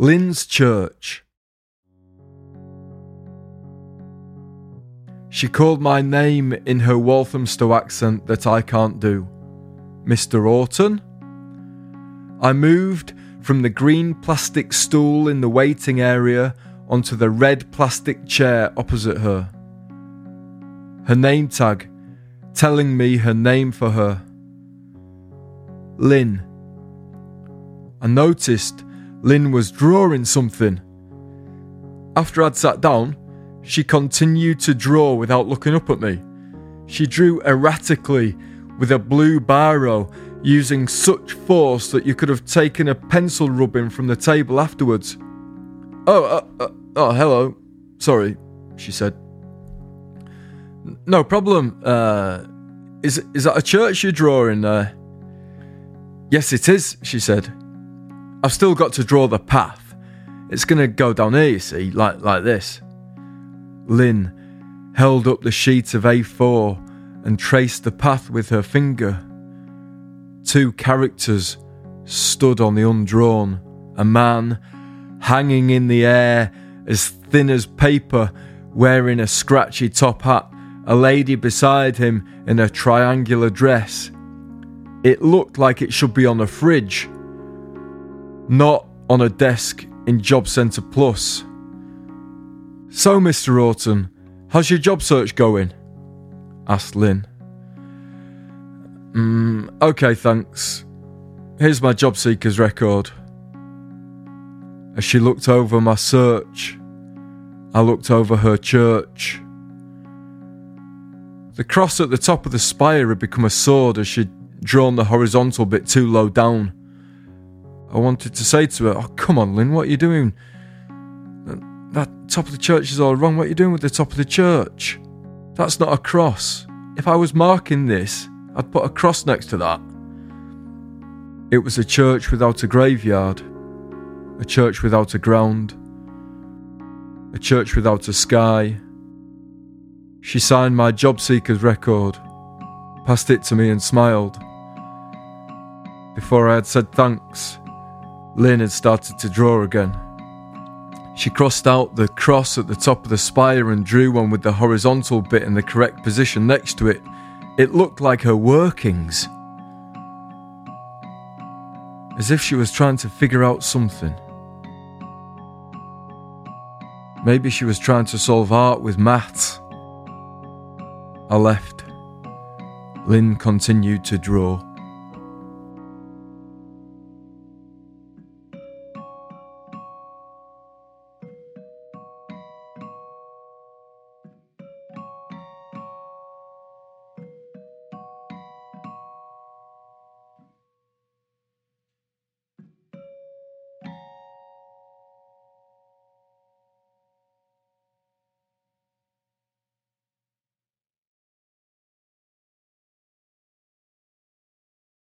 Lynne's Church. She called my name in her Walthamstow accent that I can't do. Mr. Auton? I moved from the green plastic stool in the waiting area onto the red plastic chair opposite her. Her name tag telling me her name for her. Lynne. I noticed Lynne was drawing something. After I'd sat down, she continued to draw without looking up at me. She drew erratically with a blue biro, using such force that you could have taken a pencil rubbing from the table afterwards. Oh, uh, uh, oh, hello. Sorry, she said. No problem. Uh, is is that a church you're drawing? there? yes, it is. She said. I've still got to draw the path. It's going to go down here, you see, like, like this. Lynne held up the sheet of A4 and traced the path with her finger. Two characters stood on the undrawn a man hanging in the air as thin as paper, wearing a scratchy top hat, a lady beside him in a triangular dress. It looked like it should be on a fridge not on a desk in Job Centre Plus. So, Mr. Auton, how's your job search going? asked Lynne. Mm, okay, thanks. Here's my job seeker's record. As she looked over my search, I looked over her church. The cross at the top of the spire had become a sword as she'd drawn the horizontal bit too low down. I wanted to say to her, Oh, come on, Lynne, what are you doing? That top of the church is all wrong. What are you doing with the top of the church? That's not a cross. If I was marking this, I'd put a cross next to that. It was a church without a graveyard, a church without a ground, a church without a sky. She signed my job seeker's record, passed it to me, and smiled. Before I had said thanks, Lynne had started to draw again. She crossed out the cross at the top of the spire and drew one with the horizontal bit in the correct position next to it. It looked like her workings. As if she was trying to figure out something. Maybe she was trying to solve art with maths. I left. Lynne continued to draw.